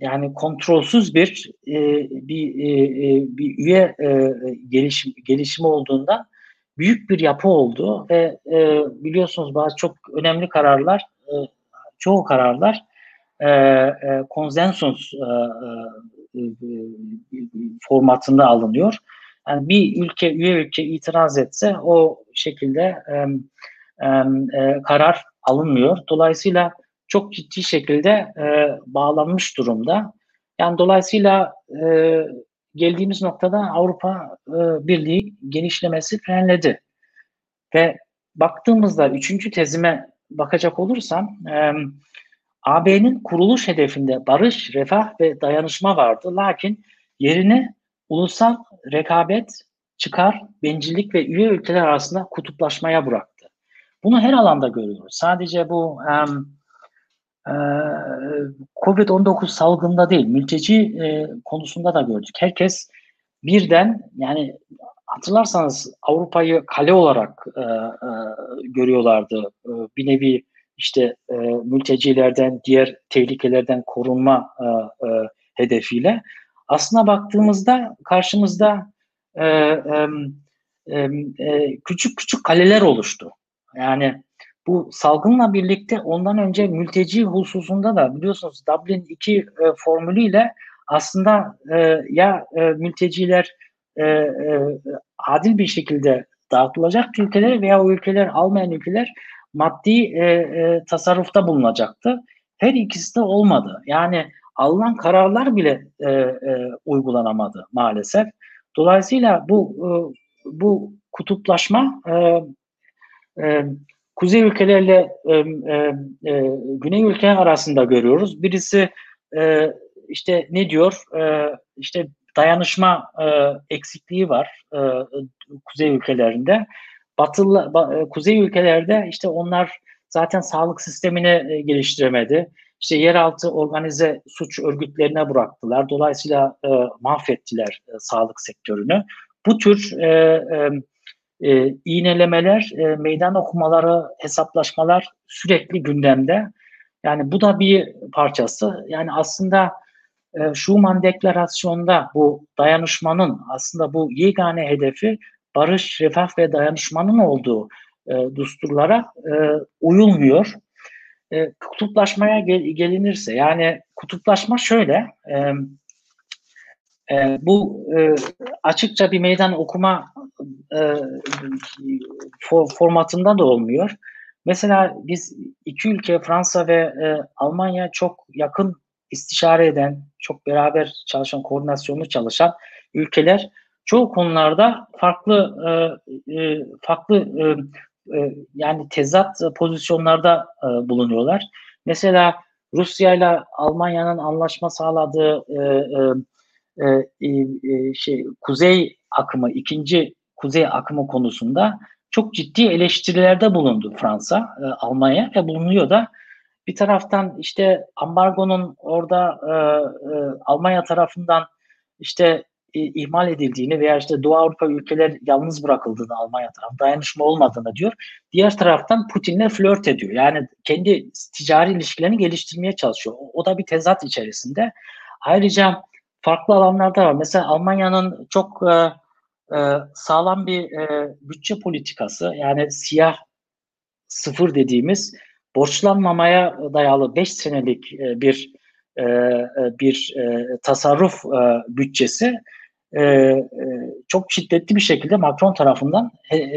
Yani kontrolsüz bir e, bir e, e, bir üye e, gelişim gelişimi olduğunda büyük bir yapı oldu ve e, biliyorsunuz bazı çok önemli kararlar e, çoğu kararlar e, e, konsensus e, e, formatında alınıyor. Yani bir ülke üye ülke itiraz etse o şekilde e, e, e, karar alınmıyor. Dolayısıyla çok ciddi şekilde e, bağlanmış durumda. Yani dolayısıyla e, geldiğimiz noktada Avrupa e, Birliği genişlemesi frenledi. Ve baktığımızda üçüncü tezime bakacak olursam e, AB'nin kuruluş hedefinde barış, refah ve dayanışma vardı. Lakin yerini ulusal rekabet, çıkar, bencillik ve üye ülkeler arasında kutuplaşmaya bıraktı. Bunu her alanda görüyoruz. Sadece bu um, e, Covid-19 salgında değil, mülteci e, konusunda da gördük. Herkes birden yani hatırlarsanız Avrupa'yı kale olarak e, e, görüyorlardı. E, bir nevi işte e, mültecilerden, diğer tehlikelerden korunma e, e, hedefiyle. Aslına baktığımızda karşımızda e, e, e, küçük küçük kaleler oluştu. Yani bu salgınla birlikte ondan önce mülteci hususunda da biliyorsunuz Dublin 2 e, formülüyle aslında e, ya e, mülteciler e, e, adil bir şekilde dağıtılacak ülkeler veya o ülkeler almayan ülkeler maddi e, e, tasarrufta bulunacaktı. Her ikisi de olmadı. Yani alınan kararlar bile e, e, uygulanamadı maalesef. Dolayısıyla bu e, bu kutuplaşma e, e, kuzey ülkelerle e, e, e, güney ülkeler arasında görüyoruz. Birisi e, işte ne diyor? E, işte dayanışma e, eksikliği var e, kuzey ülkelerinde. Batılı e, kuzey ülkelerde işte onlar zaten sağlık sistemini e, geliştiremedi. İşte yeraltı organize suç örgütlerine bıraktılar. Dolayısıyla e, mahvettiler e, sağlık sektörünü. Bu tür e, e, e, iğnelemeler, e, meydan okumaları, hesaplaşmalar sürekli gündemde. Yani bu da bir parçası. Yani aslında e, Schuman Deklarasyonu'nda bu dayanışmanın aslında bu yegane hedefi barış, refah ve dayanışmanın olduğu e, düsturlara e, uyulmuyor. E, kutuplaşmaya gel, gelinirse yani kutuplaşma şöyle e, e, bu e, açıkça bir meydan okuma e, for, formatında da olmuyor. Mesela biz iki ülke Fransa ve e, Almanya çok yakın istişare eden, çok beraber çalışan, koordinasyonlu çalışan ülkeler çoğu konularda farklı e, e, farklı e, e, yani tezat pozisyonlarda e, bulunuyorlar. Mesela Rusya ile Almanya'nın anlaşma sağladığı e, e, e, e, şey kuzey akımı, ikinci kuzey akımı konusunda çok ciddi eleştirilerde bulundu Fransa, e, Almanya ve bulunuyor da bir taraftan işte ambargonun orada e, e, Almanya tarafından işte ihmal edildiğini veya işte Doğu Avrupa ülkeler yalnız bırakıldığını Almanya tarafı dayanışma olmadığını diyor. Diğer taraftan Putin'le flört ediyor. Yani kendi ticari ilişkilerini geliştirmeye çalışıyor. O, da bir tezat içerisinde. Ayrıca farklı alanlarda var. Mesela Almanya'nın çok e, e, sağlam bir e, bütçe politikası yani siyah sıfır dediğimiz borçlanmamaya dayalı 5 senelik bir bir tasarruf bütçesi e, e, çok şiddetli bir şekilde Macron tarafından e,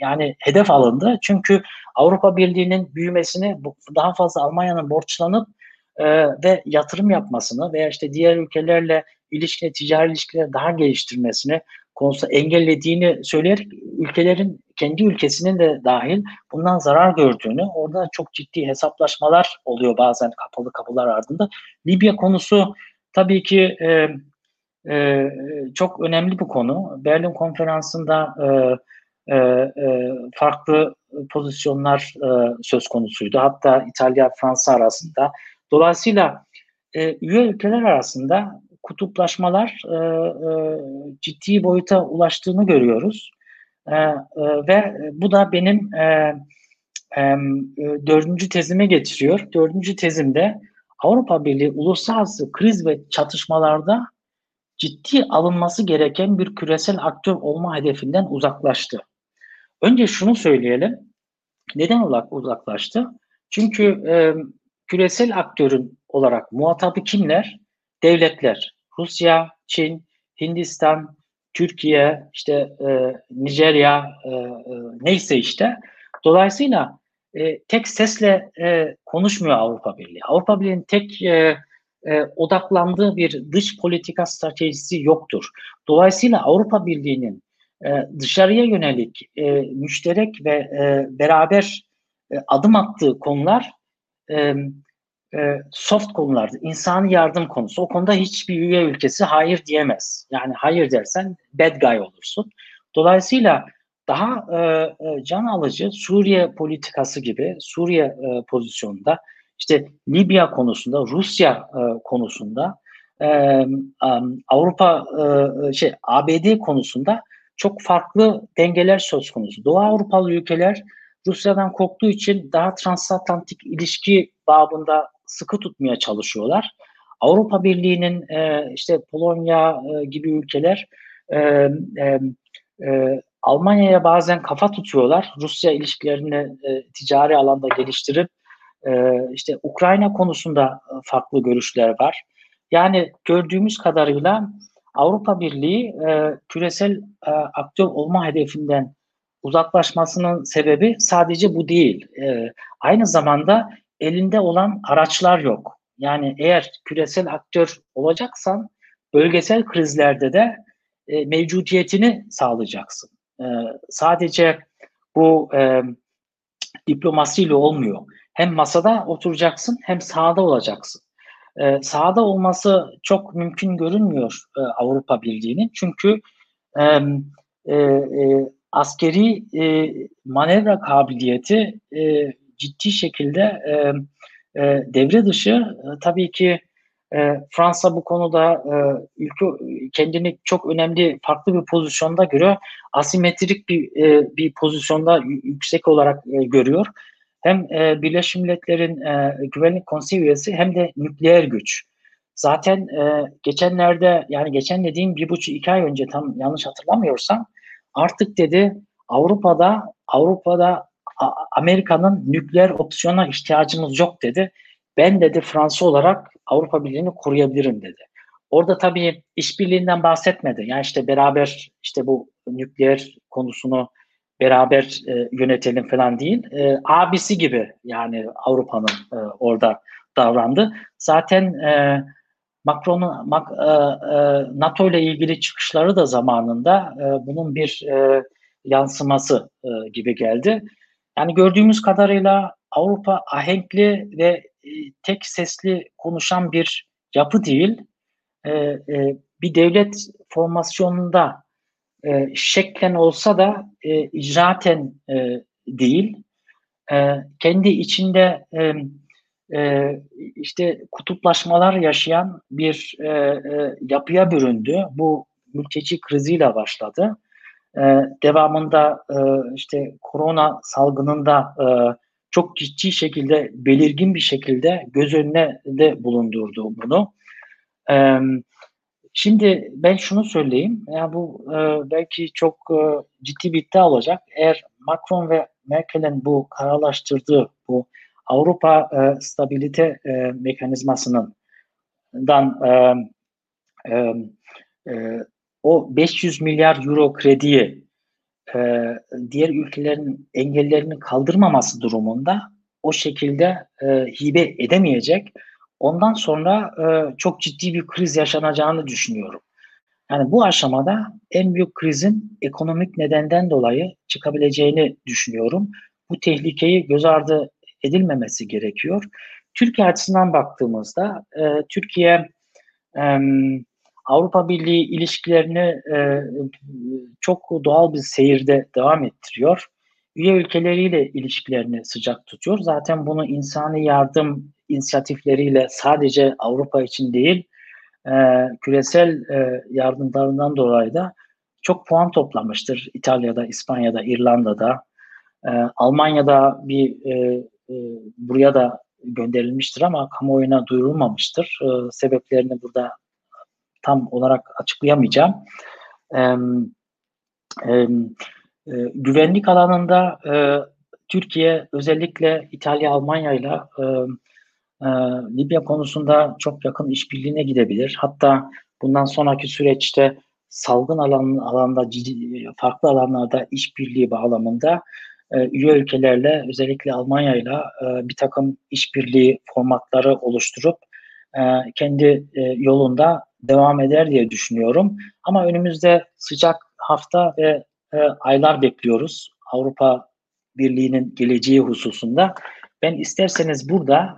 yani hedef alındı. Çünkü Avrupa Birliği'nin büyümesini daha fazla Almanya'nın borçlanıp e, ve yatırım yapmasını veya işte diğer ülkelerle ilişkileri, ticari ilişkileri daha geliştirmesini konusunda engellediğini söyleyerek ülkelerin kendi ülkesinin de dahil bundan zarar gördüğünü, orada çok ciddi hesaplaşmalar oluyor bazen kapalı kapılar ardında. Libya konusu tabii ki e, e, çok önemli bir konu. Berlin konferansında e, e, e, farklı pozisyonlar e, söz konusuydu. Hatta İtalya Fransa arasında. Dolayısıyla e, üye ülkeler arasında kutuplaşmalar e, e, ciddi boyuta ulaştığını görüyoruz. E, e, ve bu da benim e, e, dördüncü tezime getiriyor. Dördüncü tezimde Avrupa Birliği uluslararası kriz ve çatışmalarda ciddi alınması gereken bir küresel aktör olma hedefinden uzaklaştı. Önce şunu söyleyelim. Neden uzaklaştı? Çünkü e, küresel aktörün olarak muhatabı kimler? Devletler. Rusya, Çin, Hindistan, Türkiye, işte e, Nijerya, e, e, neyse işte. Dolayısıyla e, tek sesle e, konuşmuyor Avrupa Birliği. Avrupa Birliği'nin tek e, e, odaklandığı bir dış politika stratejisi yoktur. Dolayısıyla Avrupa Birliği'nin e, dışarıya yönelik e, müşterek ve e, beraber e, adım attığı konular e, e, soft konulardı. İnsani yardım konusu. O konuda hiçbir üye ülkesi hayır diyemez. Yani hayır dersen bad guy olursun. Dolayısıyla daha e, e, can alıcı Suriye politikası gibi Suriye e, pozisyonunda işte Libya konusunda, Rusya e, konusunda, e, um, Avrupa e, şey ABD konusunda çok farklı dengeler söz konusu. Doğu Avrupalı ülkeler Rusya'dan korktuğu için daha transatlantik ilişki babında sıkı tutmaya çalışıyorlar. Avrupa Birliği'nin e, işte Polonya e, gibi ülkeler e, e, e, Almanya'ya bazen kafa tutuyorlar. Rusya ilişkilerini e, ticari alanda geliştirip e, işte Ukrayna konusunda e, farklı görüşler var. Yani gördüğümüz kadarıyla Avrupa Birliği e, küresel e, aktör olma hedefinden uzaklaşmasının sebebi sadece bu değil. Aynı zamanda elinde olan araçlar yok. Yani eğer küresel aktör olacaksan bölgesel krizlerde de e, mevcudiyetini sağlayacaksın. Sadece bu diplomasiyle olmuyor. Hem masada oturacaksın hem sahada olacaksın. E, sahada olması çok mümkün görünmüyor e, Avrupa Birliği'nin. Çünkü e, e, askeri e, manevra kabiliyeti e, ciddi şekilde e, e, devre dışı. E, tabii ki e, Fransa bu konuda e, ülke kendini çok önemli farklı bir pozisyonda görüyor. Asimetrik bir e, bir pozisyonda yüksek olarak e, görüyor. Hem e, Birleşmiş Milletler'in e, Güvenlik Konseyi üyesi hem de nükleer güç. Zaten e, geçenlerde yani geçen dediğim bir buçuk iki ay önce tam yanlış hatırlamıyorsam artık dedi Avrupa'da Avrupa'da Amerika'nın nükleer opsiyona ihtiyacımız yok dedi. Ben dedi Fransa olarak Avrupa Birliği'ni koruyabilirim dedi. Orada tabii işbirliğinden bahsetmedi. Yani işte beraber işte bu nükleer konusunu beraber e, yönetelim falan değil. E, abisi gibi yani Avrupa'nın e, orada davrandı. Zaten e, Macron'un Mac, e, e, NATO ile ilgili çıkışları da zamanında e, bunun bir e, yansıması e, gibi geldi. Yani gördüğümüz kadarıyla Avrupa ahenkli ve e, tek sesli konuşan bir yapı değil. E, e, bir devlet formasyonunda e, şeklen olsa da e, icraten e, değil. E, kendi içinde e, e, işte kutuplaşmalar yaşayan bir e, e, yapıya büründü. Bu mülteci kriziyle başladı. E, devamında e, işte korona salgınında e, çok ciddi şekilde belirgin bir şekilde göz önüne de bulundurdu bunu. E, şimdi ben şunu söyleyeyim, yani bu e, belki çok e, ciddi bir iddia olacak. Eğer Macron ve Merkel'in bu kararlaştırdığı bu Avrupa e, stabilite e, mekanizmasının dan e, e, e, o 500 milyar euro krediyi e, diğer ülkelerin engellerini kaldırmaması durumunda o şekilde e, hibe edemeyecek. Ondan sonra e, çok ciddi bir kriz yaşanacağını düşünüyorum. Yani bu aşamada en büyük krizin ekonomik nedenden dolayı çıkabileceğini düşünüyorum. Bu tehlikeyi göz ardı edilmemesi gerekiyor. Türkiye açısından baktığımızda e, Türkiye e, Avrupa Birliği ilişkilerini e, çok doğal bir seyirde devam ettiriyor. Üye ülkeleriyle ilişkilerini sıcak tutuyor. Zaten bunu insani yardım inisiyatifleriyle sadece Avrupa için değil, e, küresel e, yardımlarından dolayı da çok puan toplamıştır. İtalya'da, İspanya'da, İrlanda'da, e, Almanya'da bir e, e, buraya da gönderilmiştir ama kamuoyuna duyurulmamıştır. E, sebeplerini burada tam olarak açıklayamayacağım. E, e, e, güvenlik alanında e, Türkiye özellikle İtalya, Almanya ile e, e, Libya konusunda çok yakın işbirliğine gidebilir. Hatta bundan sonraki süreçte salgın alan, alanda ciddi, farklı alanlarda işbirliği bağlamında e, üye ülkelerle özellikle Almanya ile bir takım işbirliği formatları oluşturup e, kendi e, yolunda devam eder diye düşünüyorum. Ama önümüzde sıcak hafta ve e, aylar bekliyoruz Avrupa Birliği'nin geleceği hususunda. Ben isterseniz burada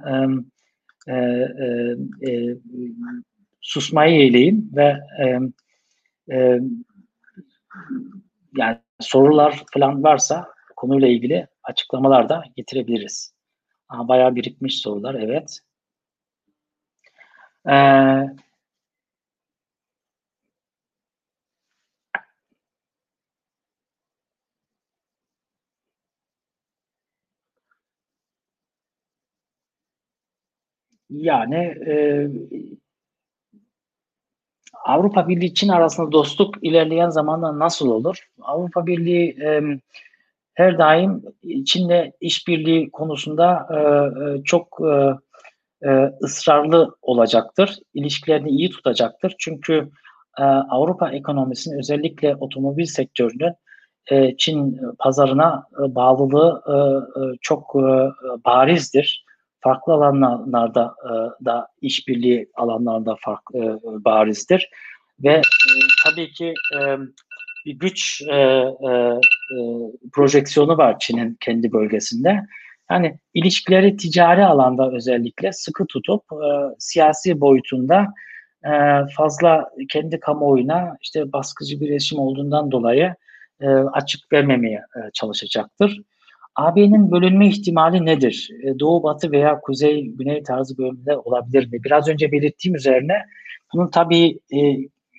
e, e, e, susmayı eyleyeyim ve e, e, yani sorular falan varsa konuyla ilgili açıklamalar da getirebiliriz. Aha, bayağı birikmiş sorular, evet. Ee, yani e, Avrupa Birliği Çin arasında dostluk ilerleyen zamanda nasıl olur? Avrupa Birliği e, her daim Çin'le işbirliği konusunda e, e çok e, e, ısrarlı olacaktır. İlişkilerini iyi tutacaktır. Çünkü e, Avrupa ekonomisinin özellikle otomobil sektörünün e, Çin pazarına e, bağlılığı e, e, çok e, barizdir. Farklı alanlarda e, da işbirliği alanlarında fark e, barizdir ve e, tabii ki bir güç projeksiyonu var Çin'in kendi bölgesinde. Yani ilişkileri ticari alanda özellikle sıkı tutup e, siyasi boyutunda e, fazla kendi kamuoyuna işte baskıcı bir resim olduğundan dolayı e, açık vermemeye e, çalışacaktır. AB'nin bölünme ihtimali nedir? E, Doğu, Batı veya Kuzey, Güney tarzı bölümde olabilir mi? Biraz önce belirttiğim üzerine bunun tabii e,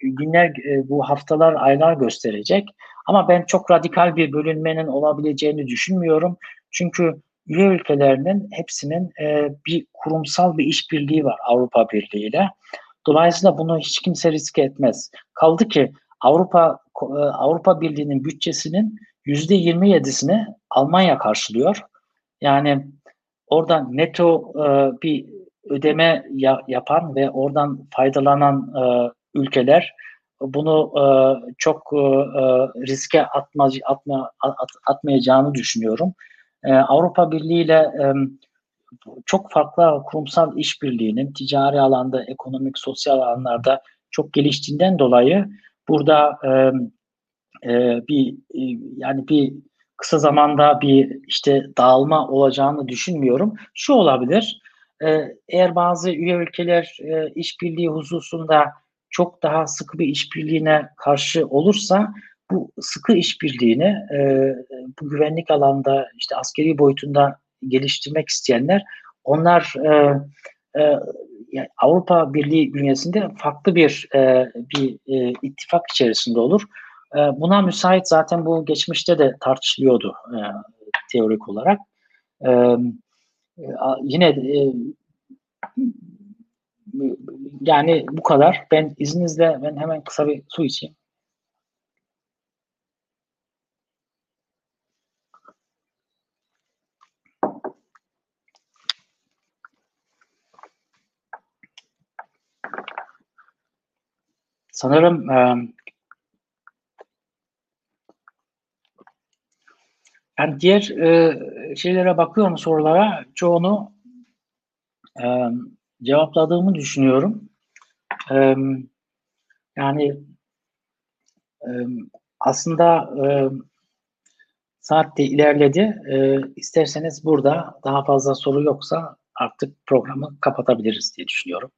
günler, e, bu haftalar, aylar gösterecek. Ama ben çok radikal bir bölünmenin olabileceğini düşünmüyorum. Çünkü üye ülkelerinin hepsinin bir kurumsal bir işbirliği var Avrupa Birliği ile. Dolayısıyla bunu hiç kimse riske etmez. Kaldı ki Avrupa Avrupa Birliği'nin bütçesinin %27'sini Almanya karşılıyor. Yani orada neto e, bir ödeme ya, yapan ve oradan faydalanan e, ülkeler bunu e, çok e, e riske atma, atma, at, atmayacağını düşünüyorum e, Avrupa Birliği ile e, çok farklı kurumsal işbirliğinin ticari alanda, ekonomik, sosyal alanlarda çok geliştiğinden dolayı burada e, e, bir e, yani bir kısa zamanda bir işte dağılma olacağını düşünmüyorum. Şu olabilir. E, eğer bazı üye ülkeler e, işbirliği hususunda çok daha sıkı bir işbirliğine karşı olursa bu sıkı işbirliğini e, bu güvenlik alanda işte askeri boyutunda geliştirmek isteyenler onlar e, e, yani Avrupa Birliği bünyesinde farklı bir e, bir e, ittifak içerisinde olur. E, buna müsait zaten bu geçmişte de tartışılıyordu e, teorik olarak. E, yine e, yani bu kadar. Ben izninizle ben hemen kısa bir su içeyim. Sanırım e, yani diğer e, şeylere bakıyorum sorulara çoğunu e, cevapladığımı düşünüyorum. E, yani e, aslında e, saat de ilerledi. E, isterseniz burada daha fazla soru yoksa artık programı kapatabiliriz diye düşünüyorum.